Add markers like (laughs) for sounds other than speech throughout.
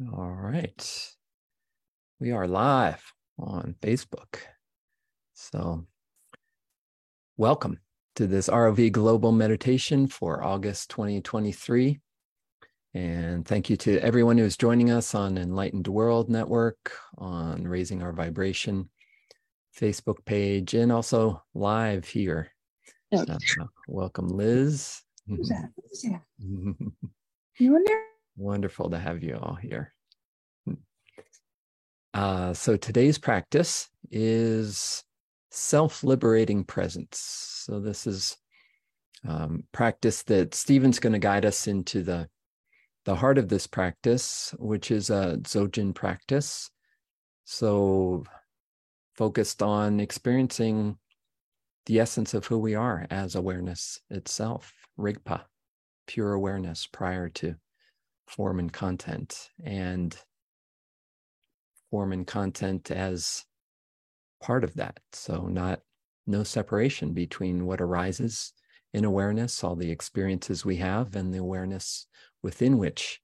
All right. We are live on Facebook. So, welcome to this ROV Global Meditation for August 2023. And thank you to everyone who's joining us on Enlightened World Network, on Raising Our Vibration Facebook page, and also live here. Uh, welcome, Liz. Who's that? Who's that? (laughs) you in there? Wonderful to have you all here. Uh, so today's practice is self-liberating presence. So this is um, practice that Stephen's going to guide us into the the heart of this practice, which is a Dzogchen practice. So focused on experiencing the essence of who we are as awareness itself, Rigpa, pure awareness prior to form and content and form and content as part of that. So not no separation between what arises in awareness all the experiences we have and the awareness within which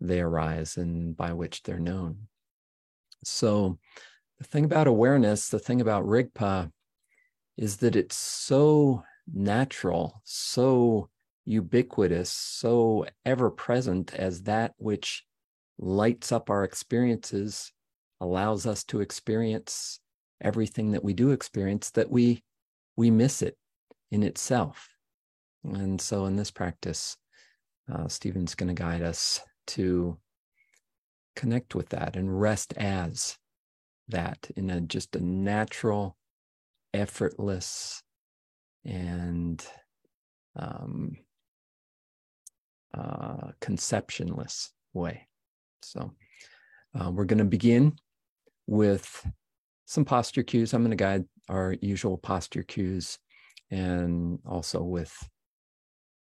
they arise and by which they're known. So the thing about awareness the thing about rigpa is that it's so natural so ubiquitous, so ever present as that which lights up our experiences, allows us to experience everything that we do experience, that we we miss it in itself. And so in this practice, uh, Stephen's going to guide us to connect with that and rest as that in a just a natural, effortless, and um, uh, conceptionless way. So uh, we're going to begin with some posture cues. I'm going to guide our usual posture cues and also with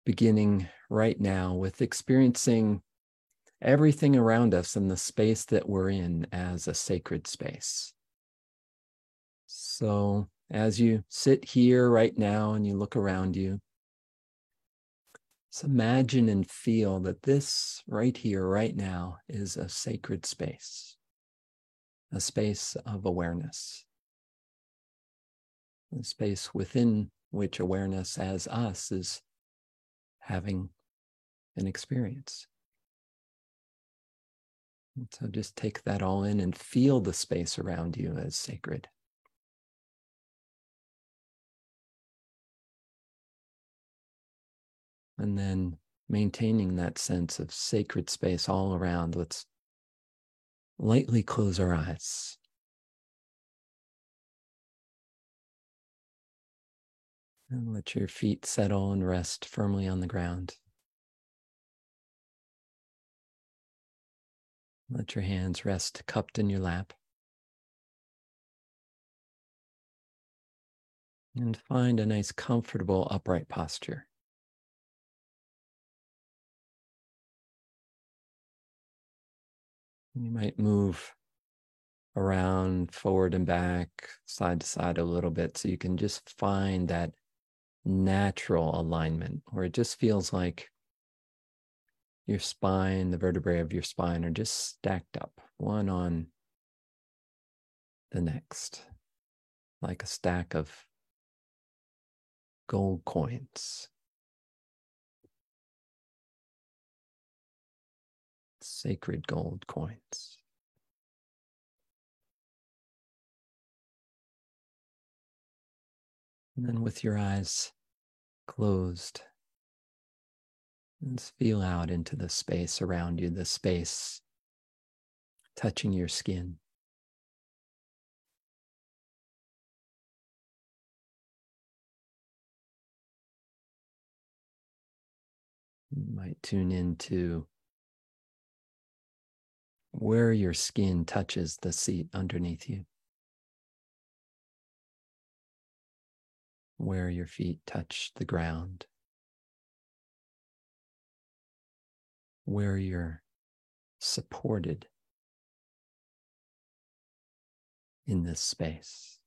beginning right now with experiencing everything around us and the space that we're in as a sacred space. So as you sit here right now and you look around you, so imagine and feel that this right here, right now, is a sacred space, a space of awareness, a space within which awareness as us is having an experience. And so just take that all in and feel the space around you as sacred. And then maintaining that sense of sacred space all around. Let's lightly close our eyes. And let your feet settle and rest firmly on the ground. Let your hands rest cupped in your lap. And find a nice, comfortable, upright posture. You might move around forward and back, side to side a little bit so you can just find that natural alignment where it just feels like your spine, the vertebrae of your spine are just stacked up, one on the next, like a stack of gold coins. Sacred gold coins. And then with your eyes closed, let's feel out into the space around you, the space touching your skin. You might tune into where your skin touches the seat underneath you, where your feet touch the ground, where you're supported in this space.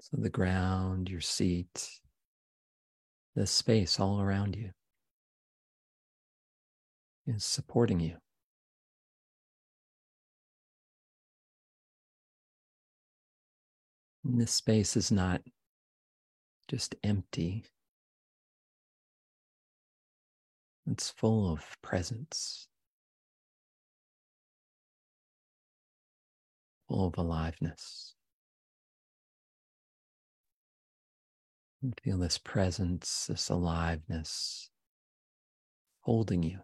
So the ground, your seat, the space all around you. Is supporting you. And this space is not just empty, it's full of presence, full of aliveness. Feel this presence, this aliveness holding you.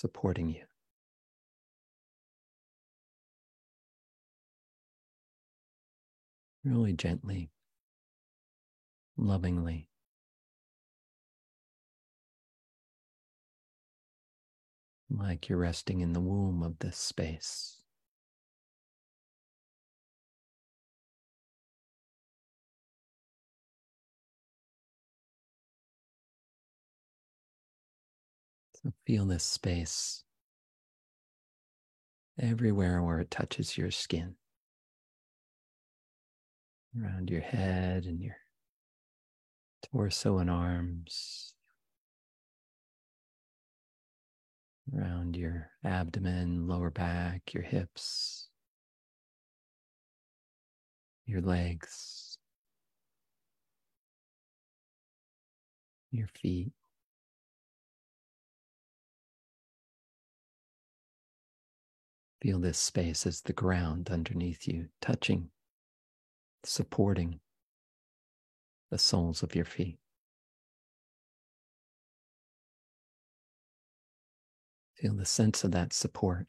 Supporting you. Really gently, lovingly. Like you're resting in the womb of this space. So feel this space everywhere where it touches your skin, around your head and your torso and arms, around your abdomen, lower back, your hips, your legs, your feet. Feel this space as the ground underneath you, touching, supporting the soles of your feet. Feel the sense of that support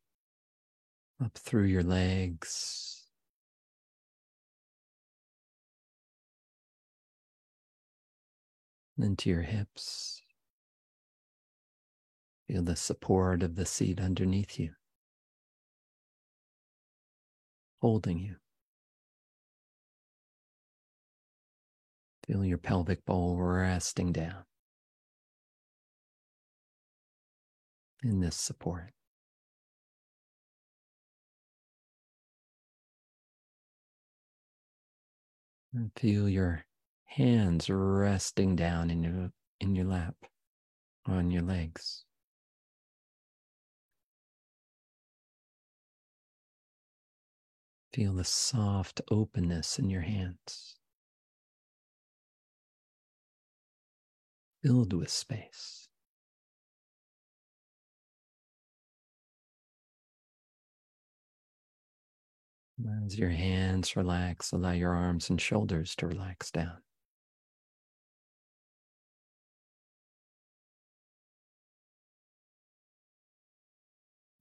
up through your legs. Into your hips. Feel the support of the seat underneath you holding you. Feel your pelvic bowl resting down in this support. And feel your hands resting down in your, in your lap, on your legs. Feel the soft openness in your hands, filled with space. As your hands relax, allow your arms and shoulders to relax down.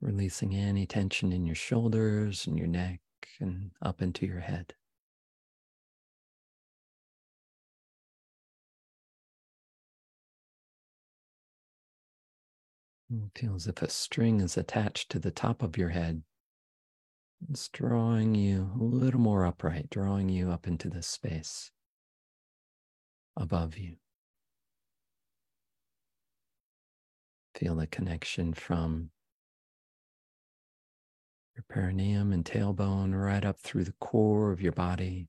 Releasing any tension in your shoulders and your neck and up into your head. It feels as if a string is attached to the top of your head. It's drawing you a little more upright, drawing you up into this space above you. Feel the connection from your perineum and tailbone right up through the core of your body,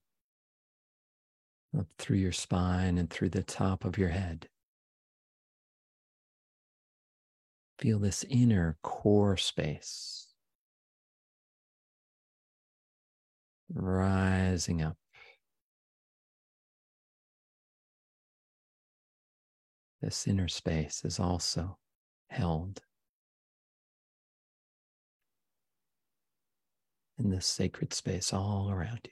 up through your spine and through the top of your head. Feel this inner core space rising up. This inner space is also held in this sacred space all around you.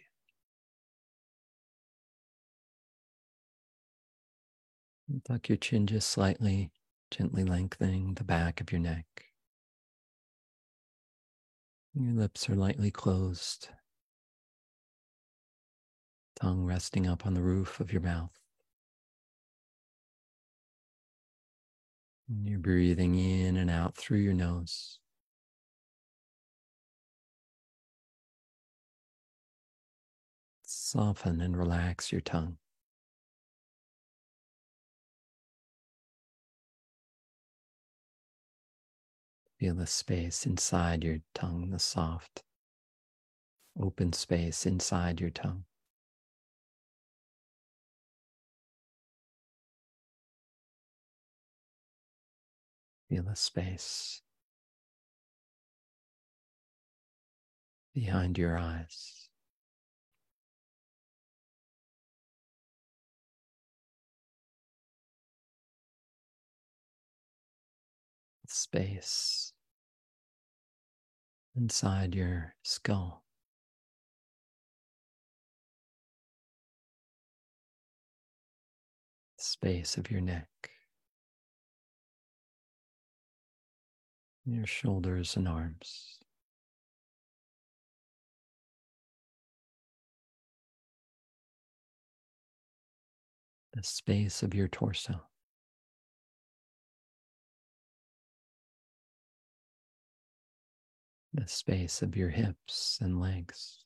tuck your chin just slightly, gently lengthening the back of your neck. Your lips are lightly closed, tongue resting up on the roof of your mouth. And you're breathing in and out through your nose. Soften and relax your tongue. Feel the space inside your tongue, the soft, open space inside your tongue. Feel the space behind your eyes. Space inside your skull. Space of your neck. your shoulders and arms. The space of your torso. The space of your hips and legs.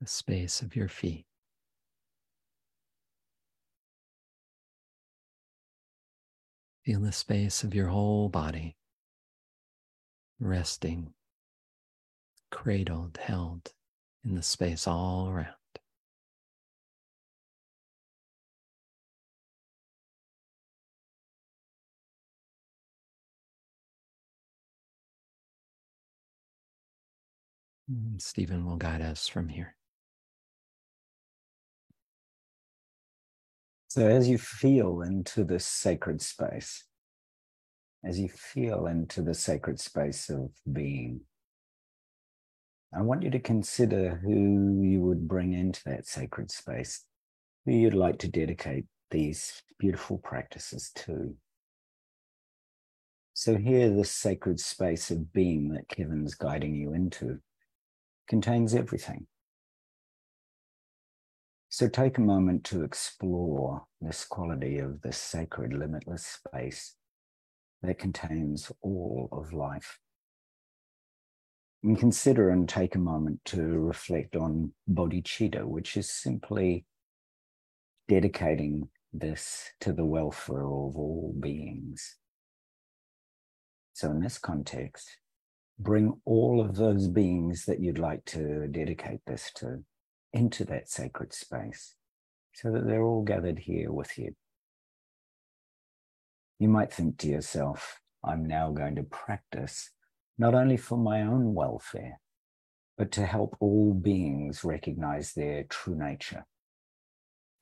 The space of your feet. Feel the space of your whole body resting, cradled, held in the space all around. Mm, Stephen will guide us from here. So, as you feel into this sacred space, as you feel into the sacred space of being, I want you to consider who you would bring into that sacred space, who you'd like to dedicate these beautiful practices to. So, here, this sacred space of being that Kevin's guiding you into contains everything so take a moment to explore this quality of this sacred, limitless space that contains all of life. And consider and take a moment to reflect on bodhicitta, which is simply dedicating this to the welfare of all beings. So, in this context, bring all of those beings that you'd like to dedicate this to into that sacred space so that they're all gathered here with you. You might think to yourself, I'm now going to practice not only for my own welfare, but to help all beings recognize their true nature,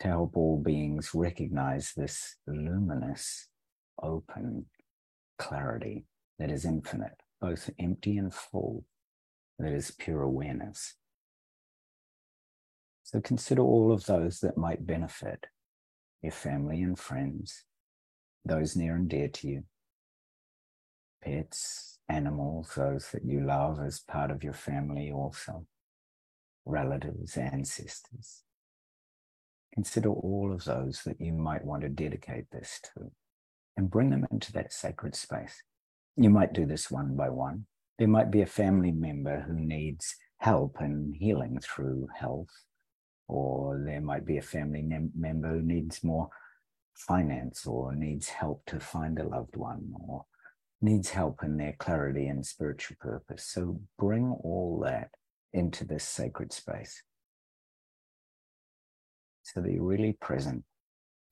to help all beings recognize this luminous, open clarity that is infinite, both empty and full, that is pure awareness. So consider all of those that might benefit your family and friends, those near and dear to you, pets, animals, those that you love as part of your family also, relatives, ancestors. Consider all of those that you might want to dedicate this to and bring them into that sacred space. You might do this one by one. There might be a family member who needs help and healing through health or there might be a family member who needs more finance or needs help to find a loved one or needs help in their clarity and spiritual purpose. So bring all that into this sacred space so that you're really present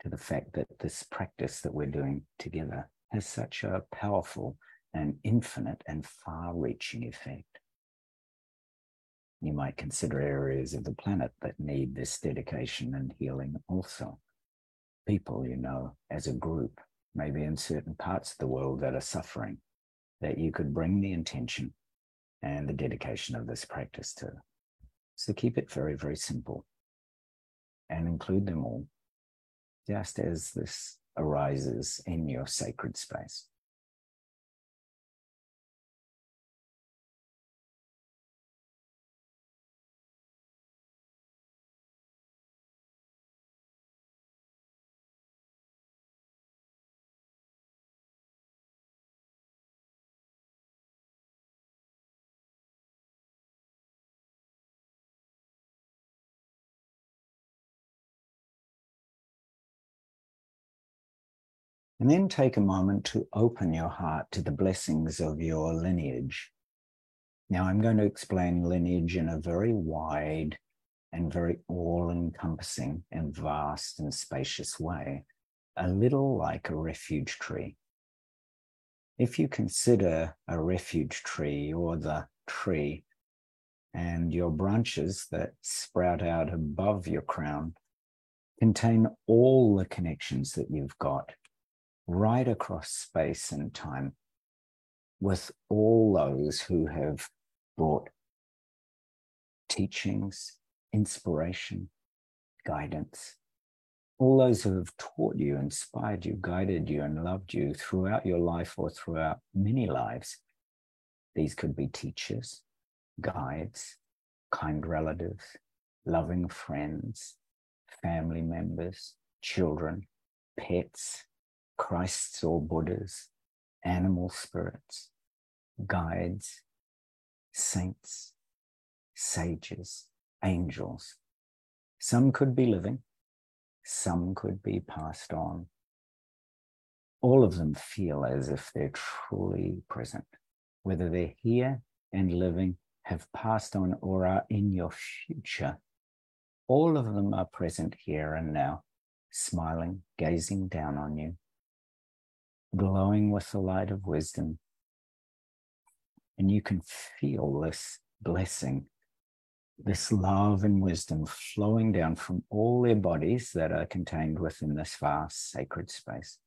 to the fact that this practice that we're doing together has such a powerful and infinite and far reaching effect you might consider areas of the planet that need this dedication and healing also. People you know as a group, maybe in certain parts of the world that are suffering, that you could bring the intention and the dedication of this practice to. So keep it very, very simple and include them all just as this arises in your sacred space. And then take a moment to open your heart to the blessings of your lineage. Now, I'm going to explain lineage in a very wide and very all encompassing and vast and spacious way, a little like a refuge tree. If you consider a refuge tree or the tree and your branches that sprout out above your crown contain all the connections that you've got right across space and time with all those who have brought teachings, inspiration, guidance, all those who have taught you, inspired you, guided you, and loved you throughout your life or throughout many lives. These could be teachers, guides, kind relatives, loving friends, family members, children, pets, Christs or Buddhas, animal spirits, guides, saints, sages, angels. Some could be living, some could be passed on. All of them feel as if they're truly present, whether they're here and living, have passed on, or are in your future. All of them are present here and now, smiling, gazing down on you, glowing with the light of wisdom. And you can feel this blessing, this love and wisdom flowing down from all their bodies that are contained within this vast sacred space.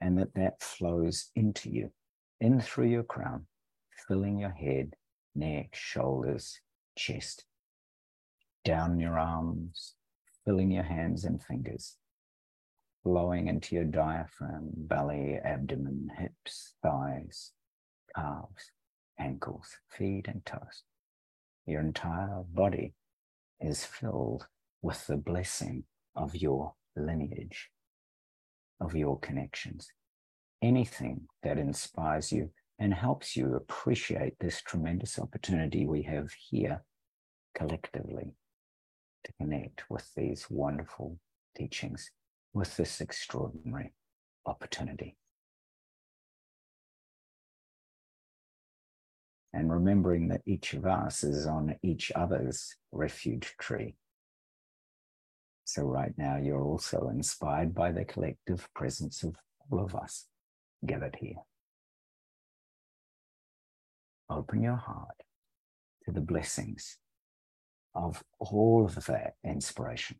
And that that flows into you, in through your crown, filling your head, neck, shoulders, chest, down your arms, filling your hands and fingers, flowing into your diaphragm, belly, abdomen, hips, thighs, calves, ankles, feet, and toes. Your entire body is filled with the blessing of your lineage, of your connections. Anything that inspires you and helps you appreciate this tremendous opportunity we have here collectively to connect with these wonderful teachings with this extraordinary opportunity. And remembering that each of us is on each other's refuge tree. So, right now, you're also inspired by the collective presence of all of us gathered here. Open your heart to the blessings of all of that inspiration.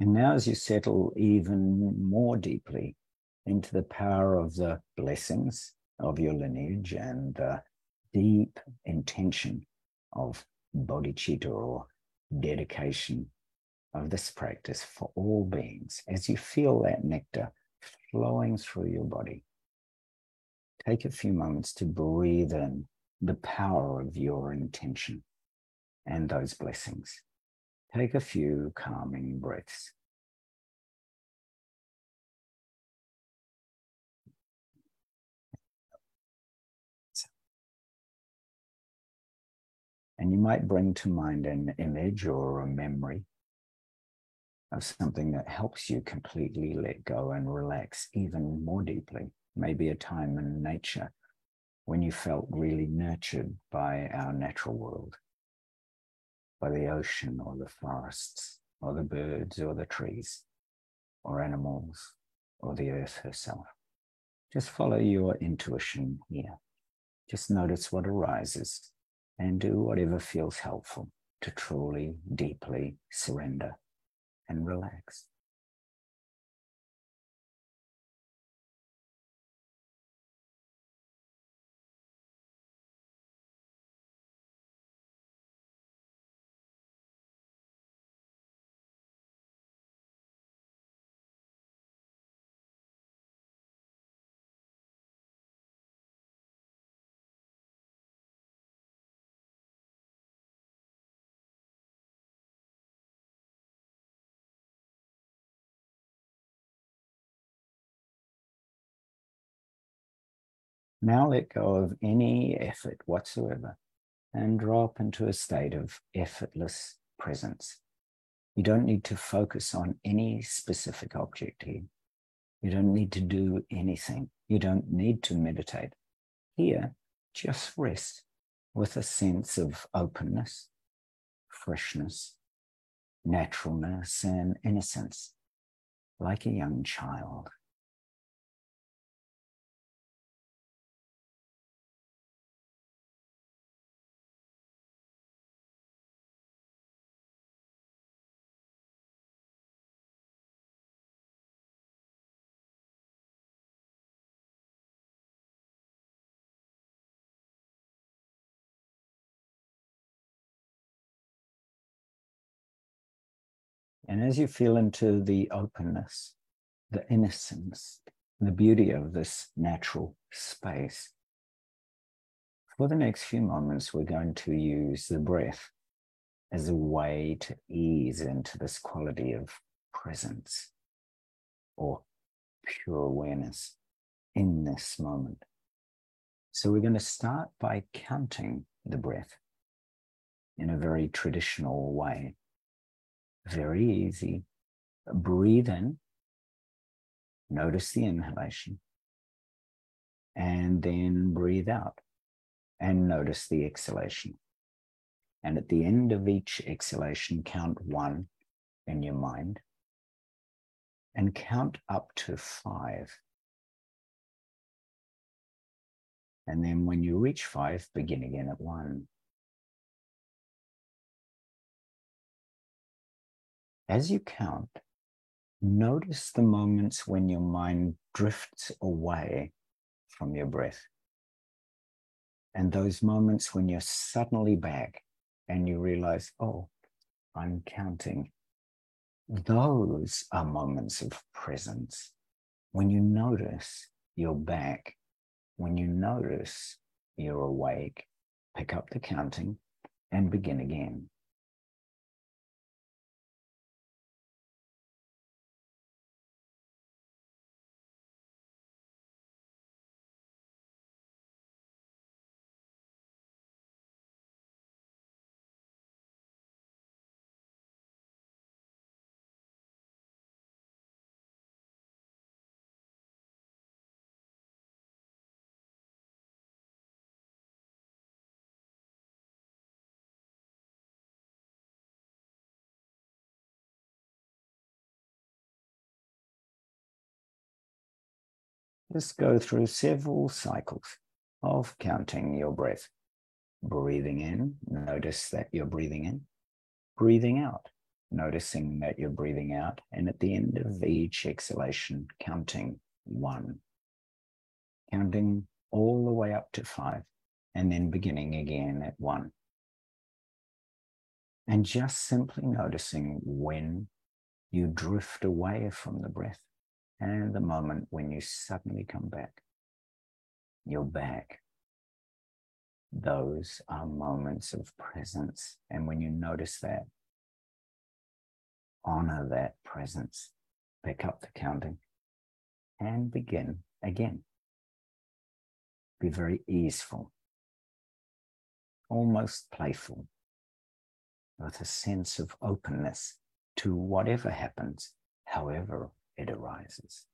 And now, as you settle even more deeply into the power of the blessings of your lineage and the deep intention of bodhicitta or dedication of this practice for all beings, as you feel that nectar flowing through your body, take a few moments to breathe in the power of your intention and those blessings. Take a few calming breaths. And you might bring to mind an image or a memory of something that helps you completely let go and relax even more deeply. Maybe a time in nature when you felt really nurtured by our natural world by the ocean or the forests or the birds or the trees or animals or the earth herself. Just follow your intuition here. Just notice what arises and do whatever feels helpful to truly, deeply surrender and relax. Now let go of any effort whatsoever and drop into a state of effortless presence. You don't need to focus on any specific object here. You don't need to do anything. You don't need to meditate. Here, just rest with a sense of openness, freshness, naturalness, and innocence, like a young child. And as you feel into the openness, the innocence, the beauty of this natural space, for the next few moments, we're going to use the breath as a way to ease into this quality of presence or pure awareness in this moment. So we're going to start by counting the breath in a very traditional way very easy. Breathe in, notice the inhalation, and then breathe out and notice the exhalation. And at the end of each exhalation, count one in your mind and count up to five. And then when you reach five, begin again at one. As you count, notice the moments when your mind drifts away from your breath. And those moments when you're suddenly back and you realize, oh, I'm counting. Those are moments of presence. When you notice you're back, when you notice you're awake, pick up the counting and begin again. Just go through several cycles of counting your breath. Breathing in, notice that you're breathing in. Breathing out, noticing that you're breathing out. And at the end of each exhalation, counting one. Counting all the way up to five, and then beginning again at one. And just simply noticing when you drift away from the breath and the moment when you suddenly come back, you're back. Those are moments of presence. And when you notice that, honor that presence, pick up the counting, and begin again. Be very easeful, almost playful, with a sense of openness to whatever happens, however it arises.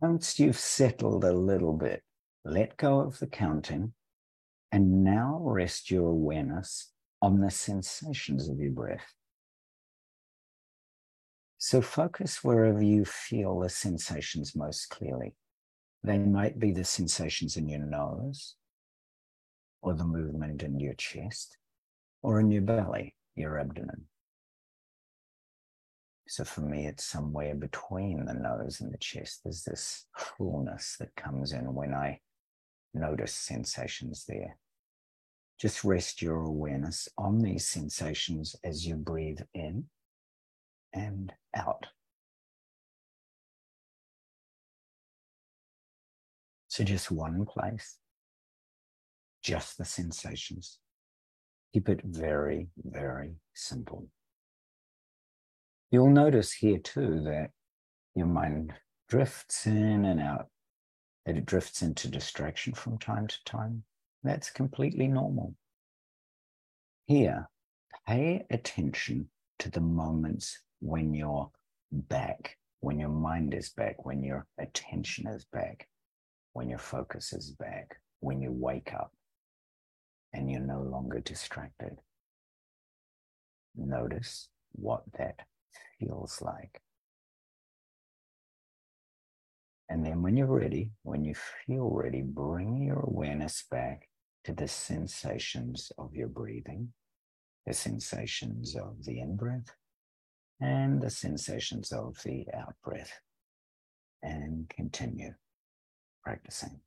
Once you've settled a little bit, let go of the counting and now rest your awareness on the sensations of your breath. So focus wherever you feel the sensations most clearly. They might be the sensations in your nose, or the movement in your chest, or in your belly, your abdomen. So for me, it's somewhere between the nose and the chest. There's this fullness that comes in when I notice sensations there. Just rest your awareness on these sensations as you breathe in and out. So just one place, just the sensations. Keep it very, very simple. You'll notice here too that your mind drifts in and out, that it drifts into distraction from time to time. That's completely normal. Here, pay attention to the moments when you're back, when your mind is back, when your attention is back, when your focus is back, when you wake up and you're no longer distracted. Notice what that feels like. And then when you're ready, when you feel ready, bring your awareness back to the sensations of your breathing, the sensations of the in breath, and the sensations of the out breath. And continue practicing.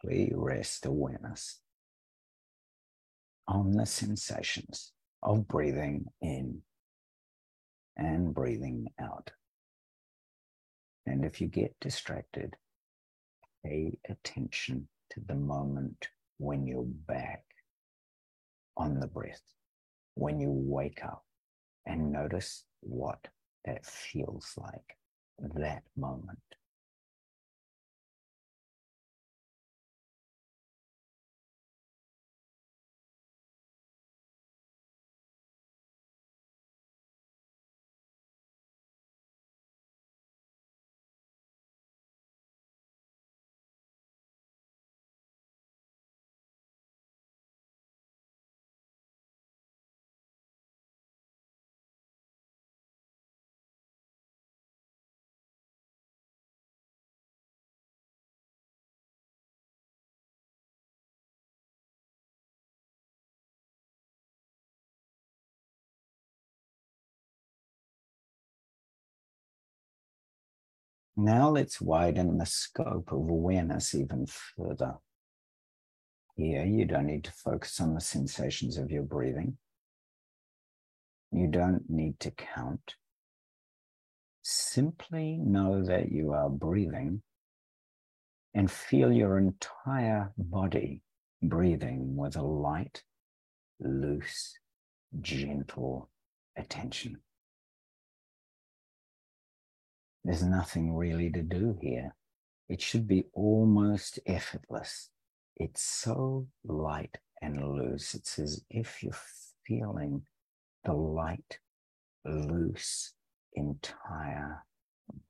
Simply rest awareness on the sensations of breathing in and breathing out. And if you get distracted, pay attention to the moment when you're back on the breath, when you wake up, and notice what that feels like, that moment. Now let's widen the scope of awareness even further. Here, you don't need to focus on the sensations of your breathing. You don't need to count. Simply know that you are breathing and feel your entire body breathing with a light, loose, gentle attention. There's nothing really to do here. It should be almost effortless. It's so light and loose. It's as if you're feeling the light, loose, entire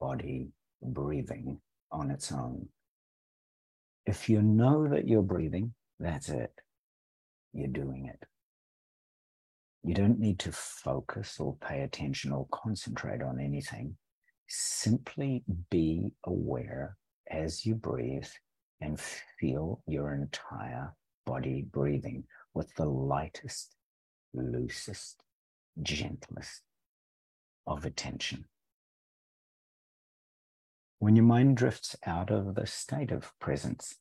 body breathing on its own. If you know that you're breathing, that's it. You're doing it. You don't need to focus or pay attention or concentrate on anything simply be aware as you breathe and feel your entire body breathing with the lightest, loosest, gentlest of attention. When your mind drifts out of the state of presence,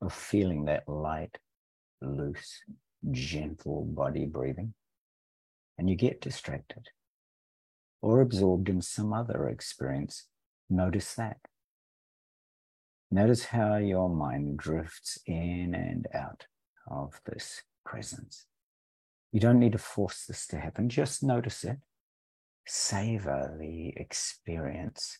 of feeling that light, loose, gentle body breathing, and you get distracted or absorbed in some other experience, notice that. Notice how your mind drifts in and out of this presence. You don't need to force this to happen, just notice it. Savor the experience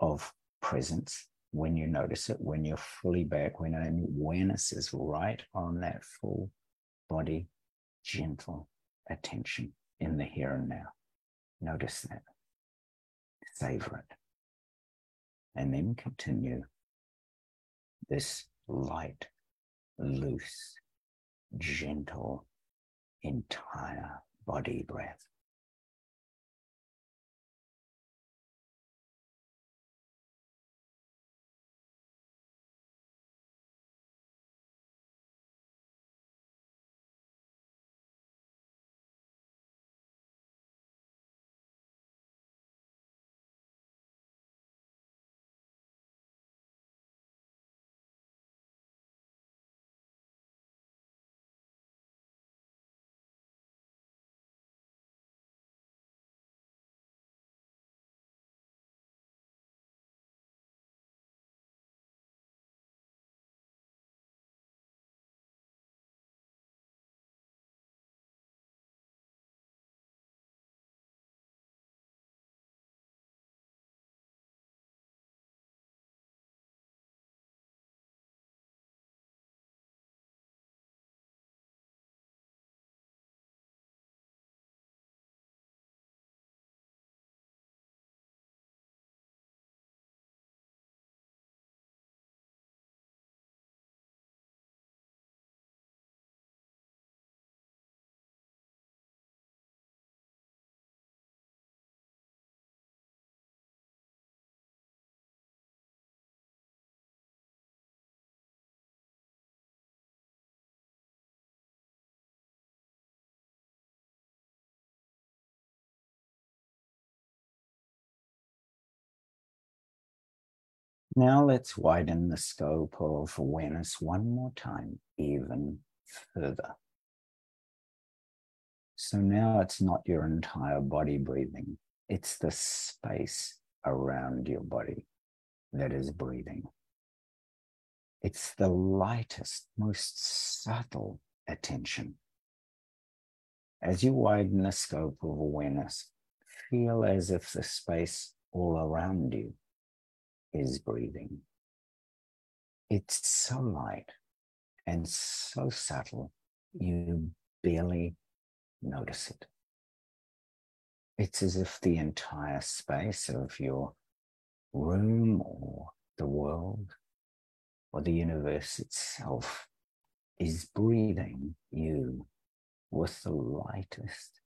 of presence when you notice it, when you're fully back, when awareness is right on that full body, gentle attention in the here and now. Notice that. Savor it. And then continue this light, loose, gentle, entire body breath. Now let's widen the scope of awareness one more time, even further. So now it's not your entire body breathing, it's the space around your body that is breathing. It's the lightest, most subtle attention. As you widen the scope of awareness, feel as if the space all around you is breathing. It's so light and so subtle, you barely notice it. It's as if the entire space of your room or the world or the universe itself is breathing you with the lightest,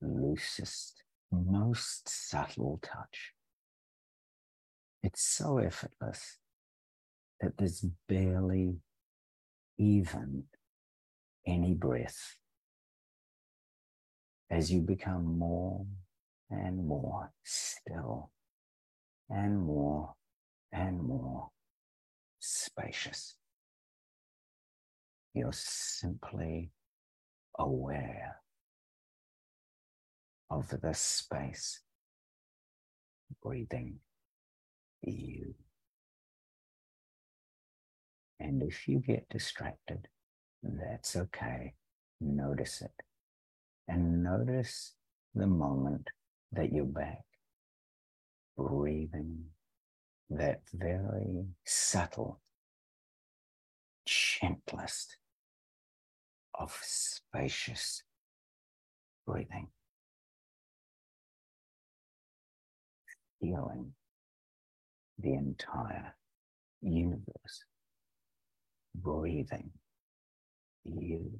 loosest, most subtle touch. It's so effortless that there's barely even any breath. As you become more and more still and more and more spacious, you're simply aware of the space breathing you. And if you get distracted, that's okay. Notice it. And notice the moment that you're back, breathing that very subtle, gentlest of spacious breathing. Feeling the entire universe breathing you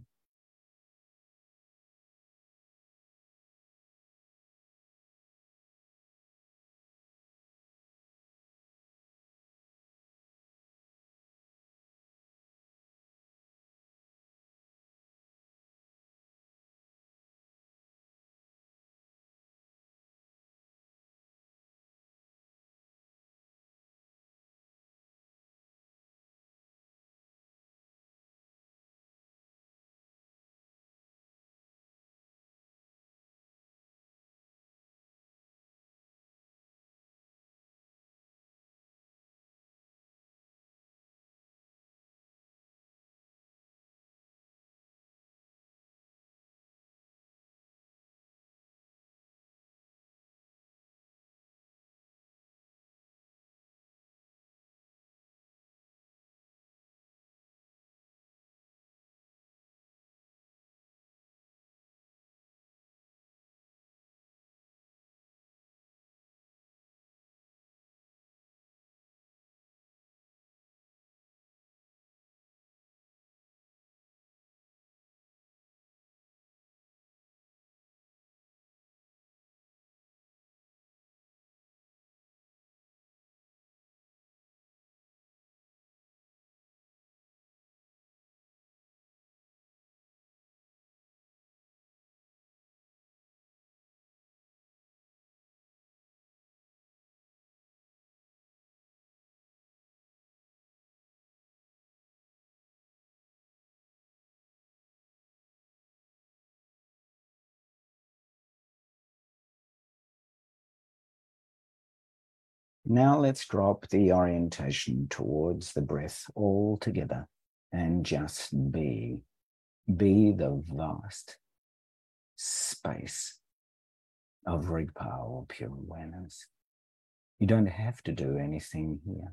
Now let's drop the orientation towards the breath altogether and just be. Be the vast space of Rigpa or pure awareness. You don't have to do anything here.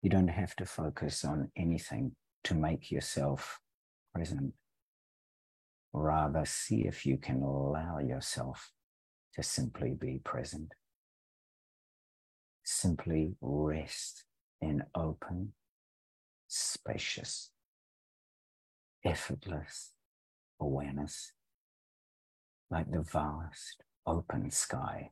You don't have to focus on anything to make yourself present. Rather, see if you can allow yourself to simply be present. Simply rest in open, spacious, effortless awareness, like the vast open sky.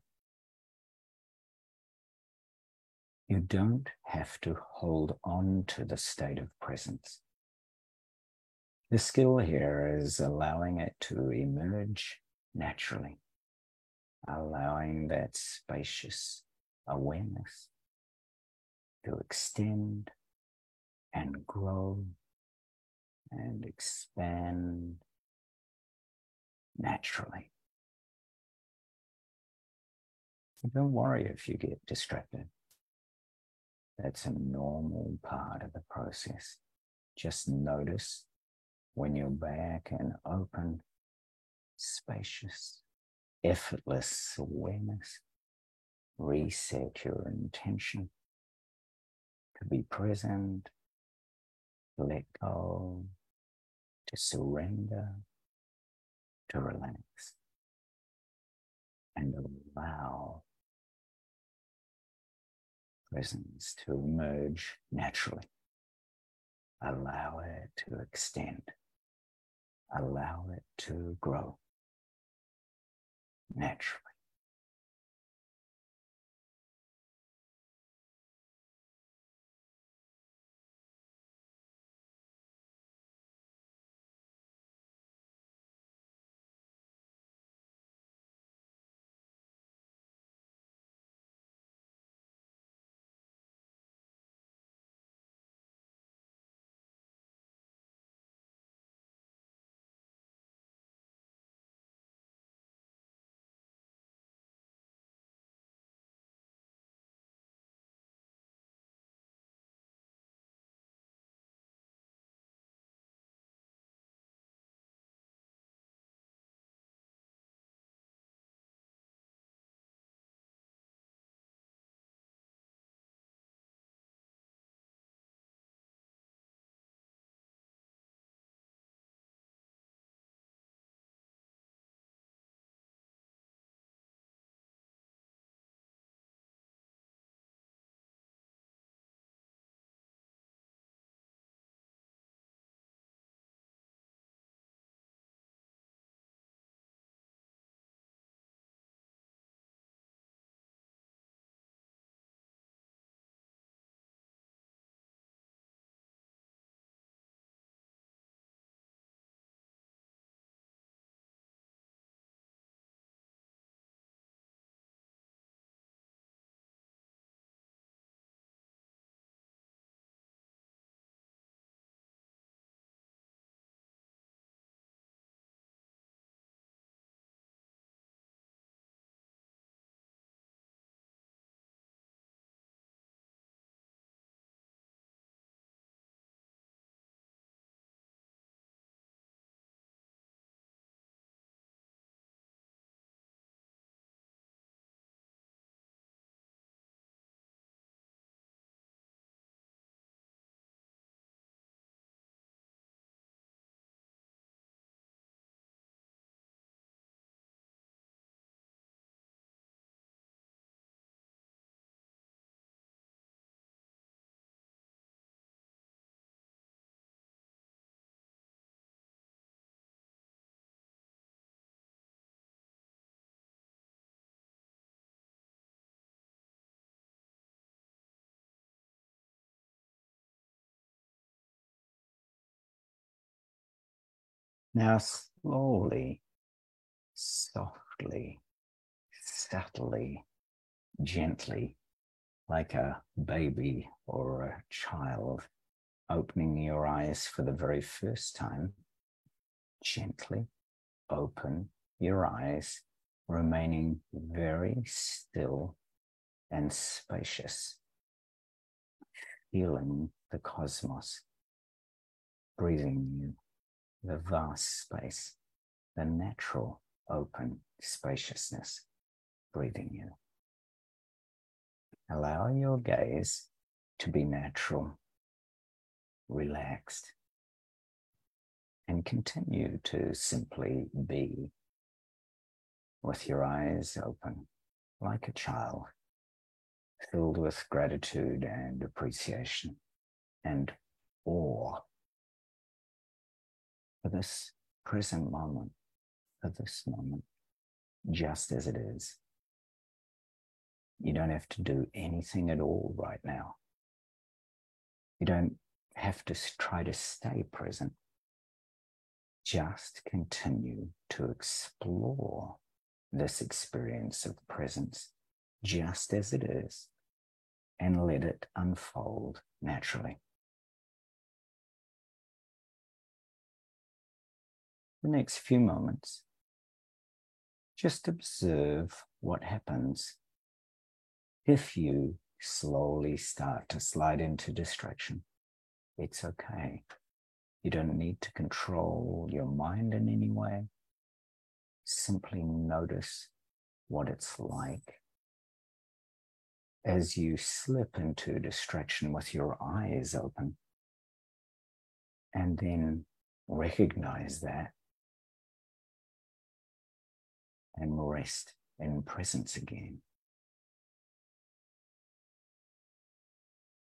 You don't have to hold on to the state of presence. The skill here is allowing it to emerge naturally, allowing that spacious awareness to extend and grow and expand naturally. Don't worry if you get distracted. That's a normal part of the process. Just notice when you're back and open, spacious, effortless awareness. Reset your intention to be present, to let go, to surrender, to relax, and allow presence to emerge naturally. Allow it to extend. Allow it to grow naturally. Now, slowly, softly, subtly, gently, like a baby or a child, opening your eyes for the very first time, gently open your eyes, remaining very still and spacious, feeling the cosmos, breathing you, the vast space, the natural open spaciousness, breathing you. Allow your gaze to be natural, relaxed, and continue to simply be with your eyes open like a child, filled with gratitude and appreciation and awe for this present moment, for this moment, just as it is. You don't have to do anything at all right now. You don't have to try to stay present. Just continue to explore this experience of presence just as it is and let it unfold naturally. The next few moments, just observe what happens if you slowly start to slide into distraction. It's okay. You don't need to control your mind in any way. Simply notice what it's like as you slip into distraction with your eyes open. And then recognize that and rest in presence again.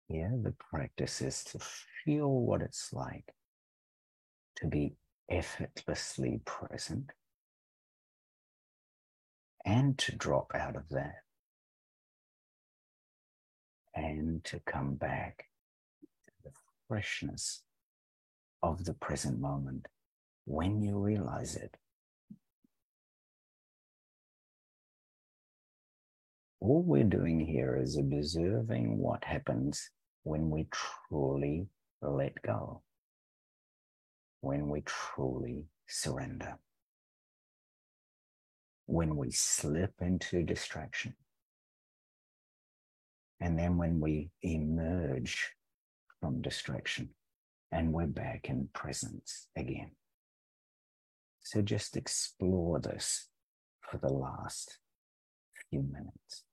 Here, the practice is to feel what it's like to be effortlessly present and to drop out of that and to come back to the freshness of the present moment when you realize it. All we're doing here is observing what happens when we truly let go, when we truly surrender, when we slip into distraction, and then when we emerge from distraction and we're back in presence again. So just explore this for the last few minutes.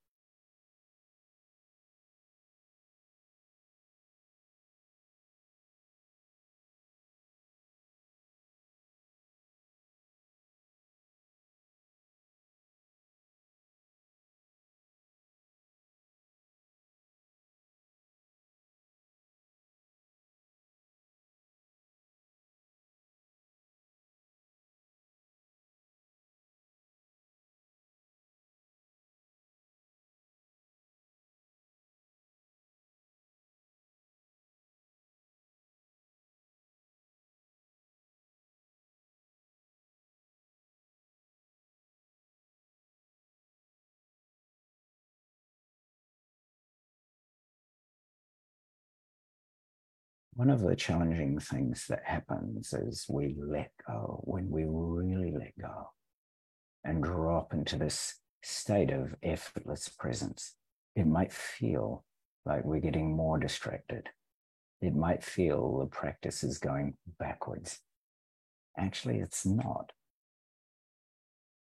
One of the challenging things that happens is we let go when we really let go and drop into this state of effortless presence. It might feel like we're getting more distracted. It might feel the practice is going backwards. Actually, it's not.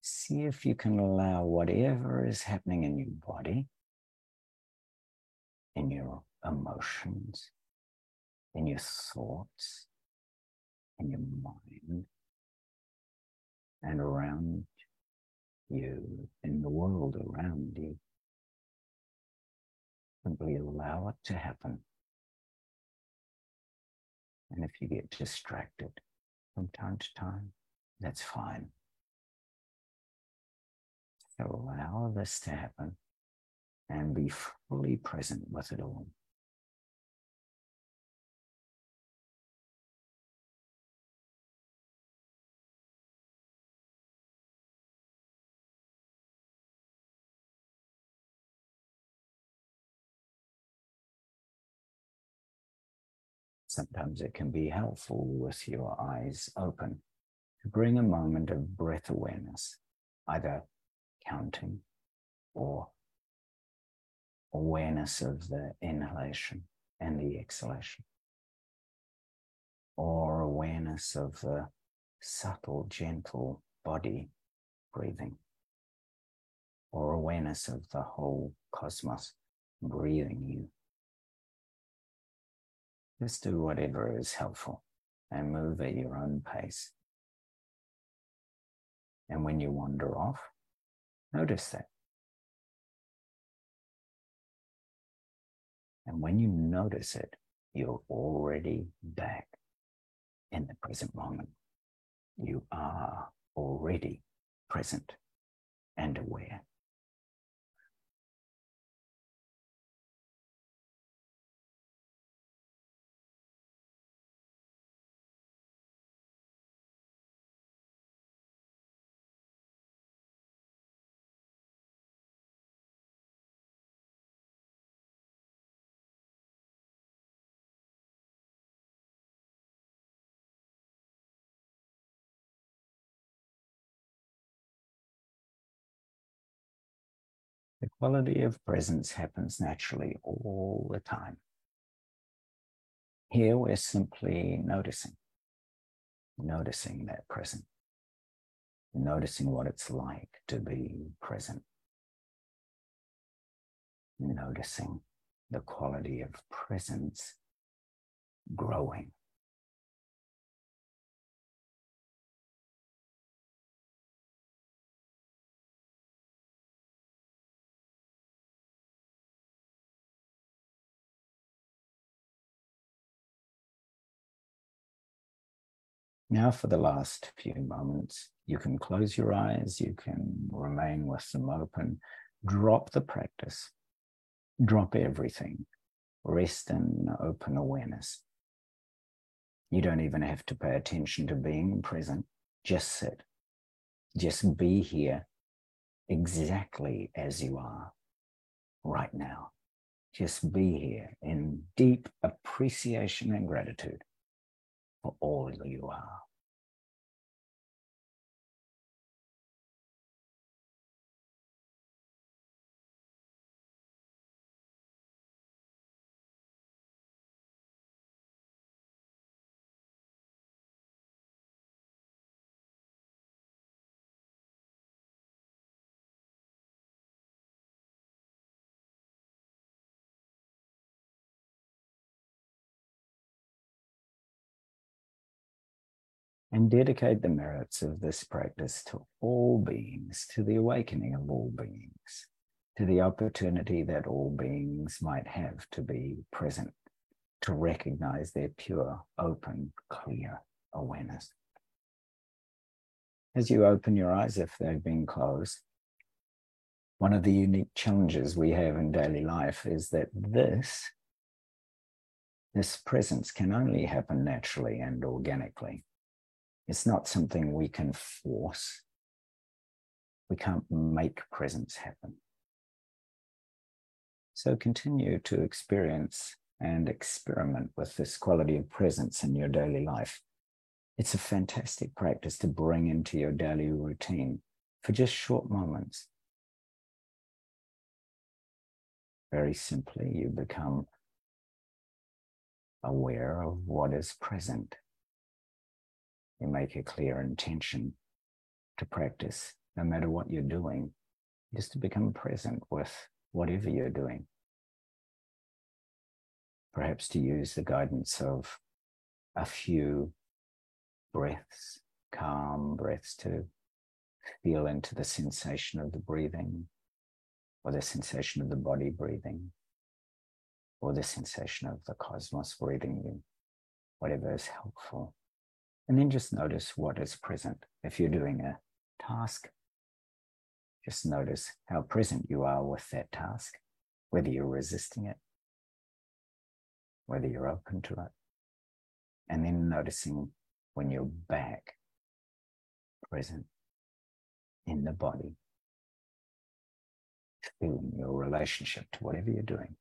See if you can allow whatever is happening in your body, in your emotions, in your thoughts, in your mind, and around you, in the world around you. Simply allow it to happen. And if you get distracted from time to time, that's fine. Allow this to happen and be fully present with it all. Sometimes it can be helpful with your eyes open to bring a moment of breath awareness, either counting or awareness of the inhalation and the exhalation, or awareness of the subtle, gentle body breathing, or awareness of the whole cosmos breathing you. Just do whatever is helpful and move at your own pace. And when you wander off, notice that. And when you notice it, you're already back in the present moment. You are already present and aware. The quality of presence happens naturally all the time. Here we're simply noticing, noticing that present, noticing what it's like to be present, noticing the quality of presence growing. Now, for the last few moments, you can close your eyes, you can remain with them open, drop the practice, drop everything, rest in open awareness. You don't even have to pay attention to being present, just sit, just be here exactly as you are right now. Just be here in deep appreciation and gratitude all you are. And dedicate the merits of this practice to all beings, to the awakening of all beings, to the opportunity that all beings might have to be present, to recognize their pure, open, clear awareness. As you open your eyes, if they've been closed, one of the unique challenges we have in daily life is that this, this presence can only happen naturally and organically it's not something we can force. We can't make presence happen. So continue to experience and experiment with this quality of presence in your daily life. It's a fantastic practice to bring into your daily routine for just short moments. Very simply, you become aware of what is present you make a clear intention to practice, no matter what you're doing, just to become present with whatever you're doing. Perhaps to use the guidance of a few breaths, calm breaths to feel into the sensation of the breathing, or the sensation of the body breathing, or the sensation of the cosmos breathing, whatever is helpful. And then just notice what is present. If you're doing a task, just notice how present you are with that task, whether you're resisting it, whether you're open to it. And then noticing when you're back, present in the body, feeling your relationship to whatever you're doing.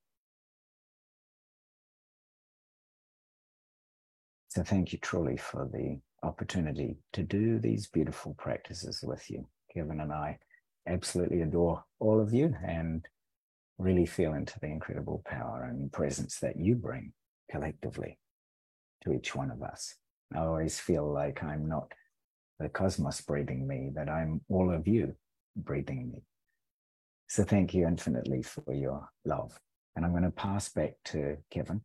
So thank you truly for the opportunity to do these beautiful practices with you. Kevin and I absolutely adore all of you and really feel into the incredible power and presence that you bring collectively to each one of us. I always feel like I'm not the cosmos breathing me, that I'm all of you breathing me. So thank you infinitely for your love. And I'm going to pass back to Kevin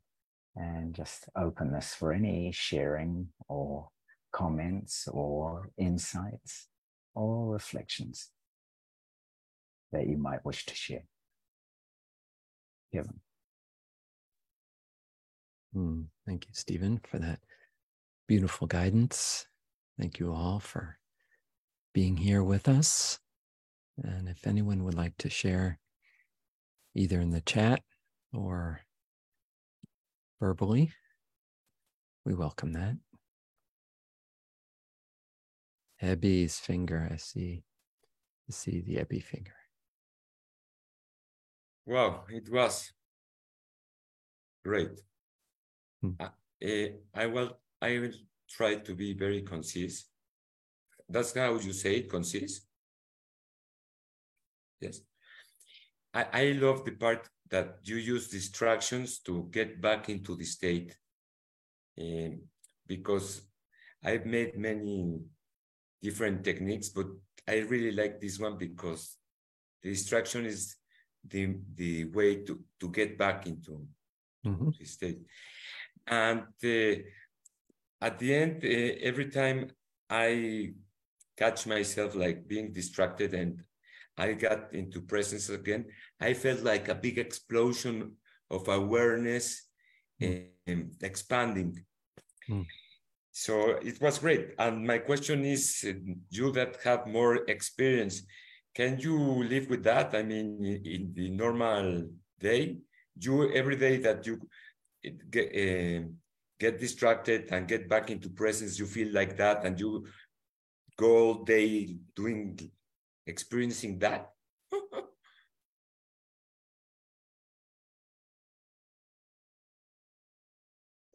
and just openness for any sharing or comments or insights or reflections that you might wish to share. Kevin. Mm, thank you, Stephen, for that beautiful guidance. Thank you all for being here with us. And if anyone would like to share either in the chat or verbally, we welcome that. Ebby's finger, I see. I see the Ebby finger. Wow, it was great. Hmm. Uh, eh, I will I will try to be very concise. That's how you say it, concise. Yes. I, I love the part that you use distractions to get back into the state. Um, because I've made many different techniques, but I really like this one because the distraction is the the way to to get back into Mhm. the state. And uh, at the end, uh, every time I catch myself like being distracted and I got into presence again, I felt like a big explosion of awareness and expanding. Mm. So it was great. And my question is, you that have more experience, can you live with that? I mean, in, in the normal day, you every day that you get, uh, get distracted and get back into presence, you feel like that, and you go all day doing, experiencing that. (laughs)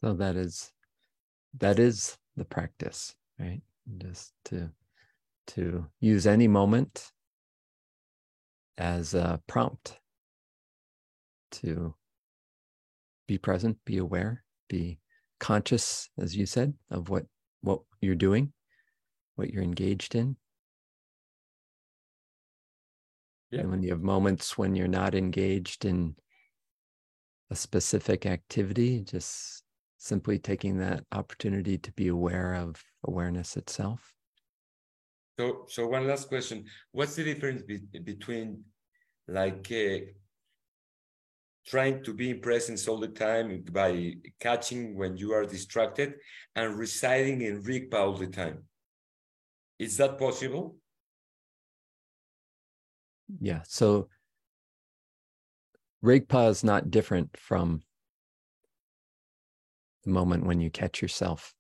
So that is that is the practice, right? Just to to use any moment as a prompt to be present, be aware, be conscious, as you said, of what what you're doing, what you're engaged in. Yeah. And when you have moments when you're not engaged in a specific activity, just simply taking that opportunity to be aware of awareness itself. So, so one last question: What's the difference be- between, like, uh, trying to be in presence all the time by catching when you are distracted, and residing in Rigpa all the time? Is that possible? Yeah. So Rigpa is not different from the moment when you catch yourself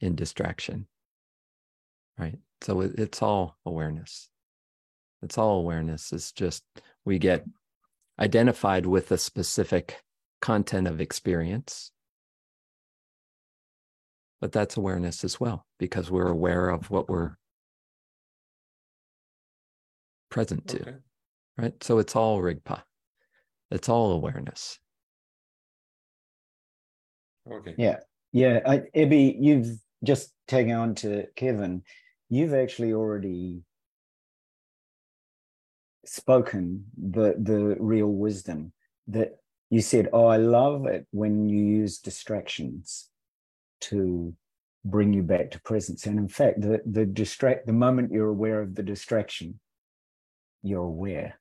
in distraction. Right. So it's all awareness. It's all awareness. It's just we get identified with a specific content of experience. But that's awareness as well, because we're aware of what we're present to Okay. right? So it's all Rigpa. It's all awareness. Okay. Yeah, yeah. I, Ebby, you've just taken on to Kevin. You've actually already spoken the the real wisdom that you said. Oh, I love it when you use distractions to bring you back to presence. And in fact, the the distract the moment you're aware of the distraction, you're aware.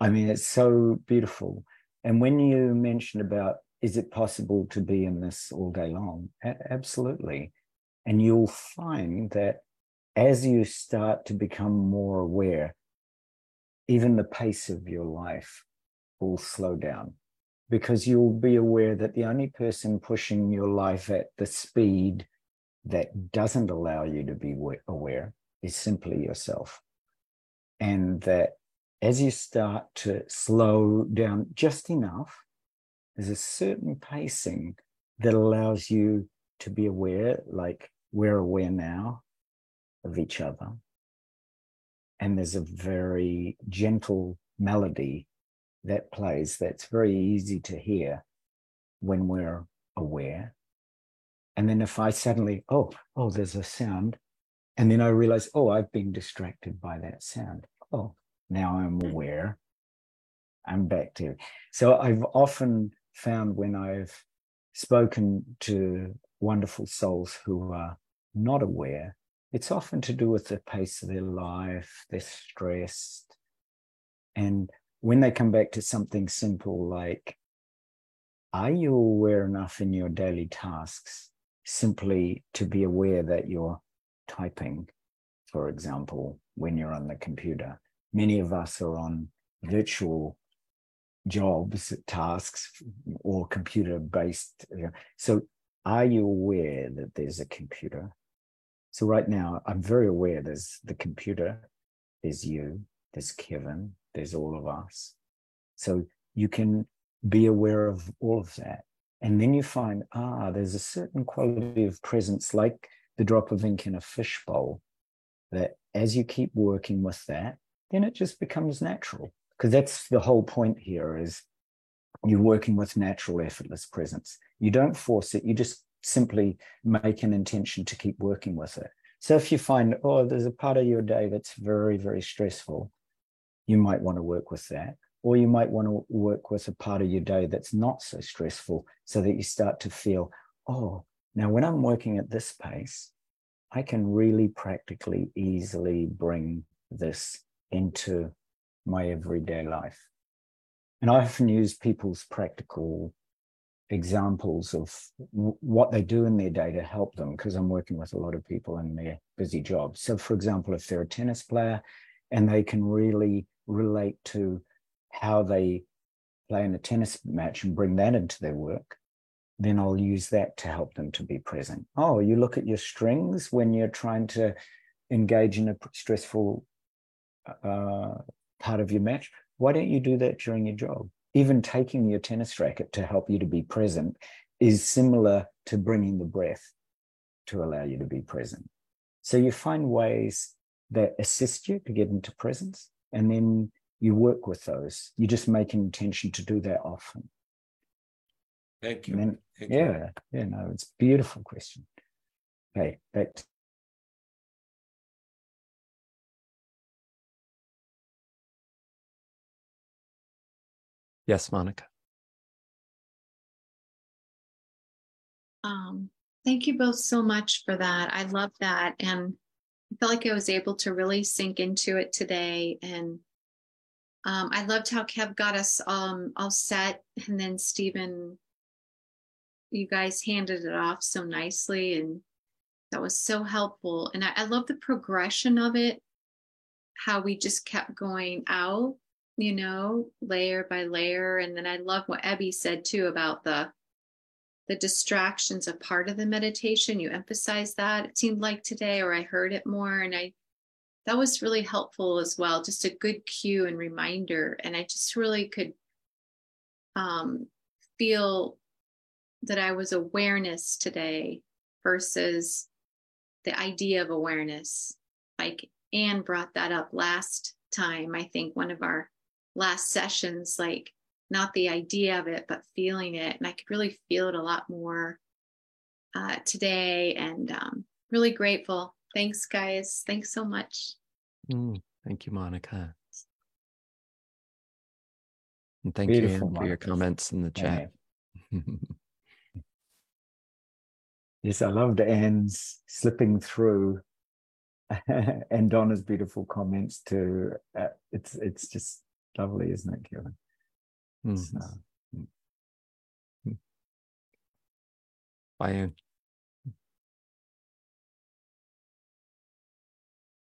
I mean, it's so beautiful. And when you mentioned about is it possible to be in this all day long? A- absolutely. And you'll find that as you start to become more aware, even the pace of your life will slow down because you'll be aware that the only person pushing your life at the speed that doesn't allow you to be aware is simply yourself. And that as you start to slow down just enough, there's a certain pacing that allows you to be aware, like we're aware now of each other. And there's a very gentle melody that plays that's very easy to hear when we're aware. And then if I suddenly, oh, oh, there's a sound, and then I realize, oh, I've been distracted by that sound. Oh, now I'm hmm. aware. I'm back to. So I've often found when I've spoken to wonderful souls who are not aware, it's often to do with the pace of their life, they're stressed. And when they come back to something simple like, are you aware enough in your daily tasks simply to be aware that you're typing, for example, when you're on the computer? Many of us are on virtual jobs, tasks, or computer based. So, are you aware that there's a computer? So, right now, I'm very aware there's the computer, there's you, there's Kevin, there's all of us. So, you can be aware of all of that. And then you find, ah, there's a certain quality of presence, like the drop of ink in a fishbowl, that as you keep working with that, then it just becomes natural. Because that's the whole point here is you're working with natural effortless presence. You don't force it you just simply make an intention to keep working with it. So if you find oh there's a part of your day that's very very stressful you might want to work with that. Or you might want to work with a part of your day that's not so stressful so that you start to feel oh now when i'm working at this pace i can really practically easily bring this into my everyday life. And I often use people's practical examples of what they do in their day to help them because I'm working with a lot of people in their busy jobs. So, for example, if they're a tennis player and they can really relate to how they play in a tennis match and bring that into their work, then I'll use that to help them to be present. Oh, you look at your strings when you're trying to engage in a stressful uh, part of your match. Why don't you do that during your job? Even taking your tennis racket to help you to be present is similar to bringing the breath to allow you to be present. So you find ways that assist you to get into presence, and then you work with those. You just make an intention to do that often. Thank you. Then, Thank yeah, you. yeah, no, it's a beautiful question. Okay, back Yes, Monica. Um, thank you both so much for that. I love that. And I felt like I was able to really sink into it today. And um, I loved how Kev got us um, all set. And then Stephen, you guys handed it off so nicely. And that was so helpful. And I, I love the progression of it, how we just kept going out you know, layer by layer. And then I love what Ebby said too about the the distractions a part of the meditation. You emphasize that. It seemed like today, or I heard it more, and I that was really helpful as well. Just a good cue and reminder. And I just really could um, feel that I was awareness today versus the idea of awareness. Like Anne brought that up last time. I think one of our last sessions, like not the idea of it, but feeling it. And I could really feel it a lot more uh, today and um, really grateful. Thanks, guys. Thanks so much. Mm, thank you, Monica. And thank Beautiful, you for your comments in the chat. (laughs) yes, I loved Anne's slipping through (laughs) and Donna's beautiful comments too. Uh, it's it's just lovely, isn't it, Kevin? Mm. So, mm.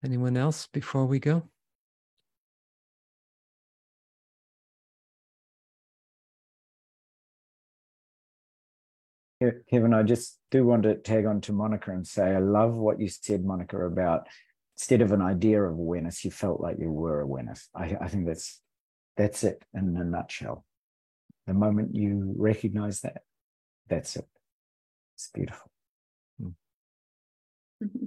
Anyone else before we go? Kevin, I just do want to tag on to Monica and say, I love what you said, Monica, about instead of an idea of awareness, you felt like you were awareness. I, I think that's that's it in a nutshell. The moment you recognize that, that's it. It's beautiful. Mm. Mm-hmm.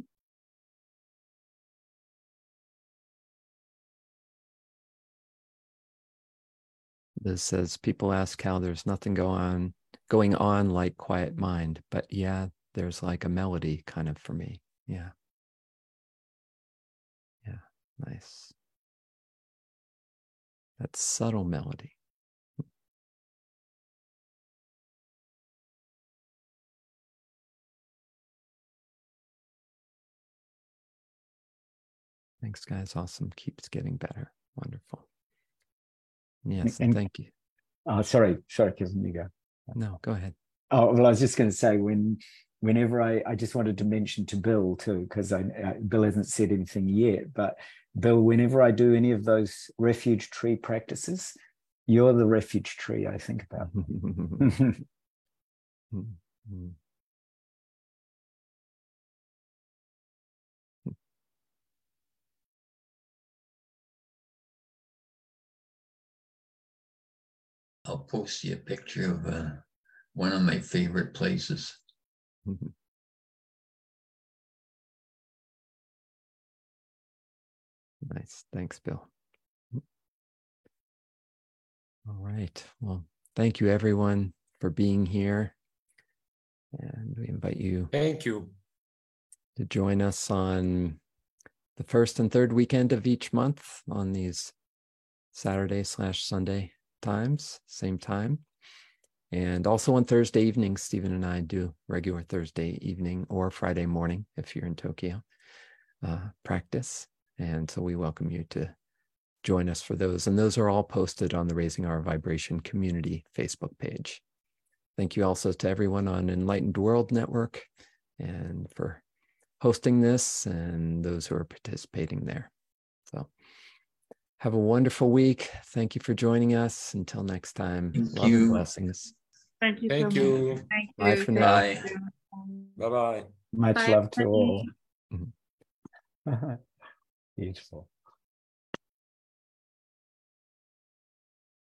Liz says people ask how there's nothing go on going on like quiet mind, but yeah, there's like a melody kind of for me. Yeah. Yeah, nice. That subtle melody. Thanks, guys. Awesome. Keeps getting better. Wonderful. Yes, And- thank you. Oh, sorry, sorry, go. No, go ahead. Oh well, I was just going to say when, whenever I, I just wanted to mention to Bill too, because I, I Bill hasn't said anything yet, but Bill, whenever I do any of those refuge tree practices, you're the refuge tree I think about. (laughs) I'll post you a picture of uh, one of my favorite places. Mm-hmm. Nice. Thanks, Bill. All right. Well, thank you everyone for being here. And we invite you Thank you. to join us on the first and third weekend of each month on these Saturday slash Sunday times, same time. And also on Thursday evening, Stephen and I do regular Thursday evening or Friday morning if you're in Tokyo uh, practice. And so we welcome you to join us for those. And those are all posted on the Raising Our Vibration community Facebook page. Thank you also to everyone on Enlightened World Network and for hosting this and those who are participating there. So have a wonderful week. Thank you for joining us. Until next time, Thank love and you. blessings. Thank you. so Thank much. you. Thank you. Bye for now. Bye. Bye bye. Much Bye, love to everybody. all. (laughs) Beautiful.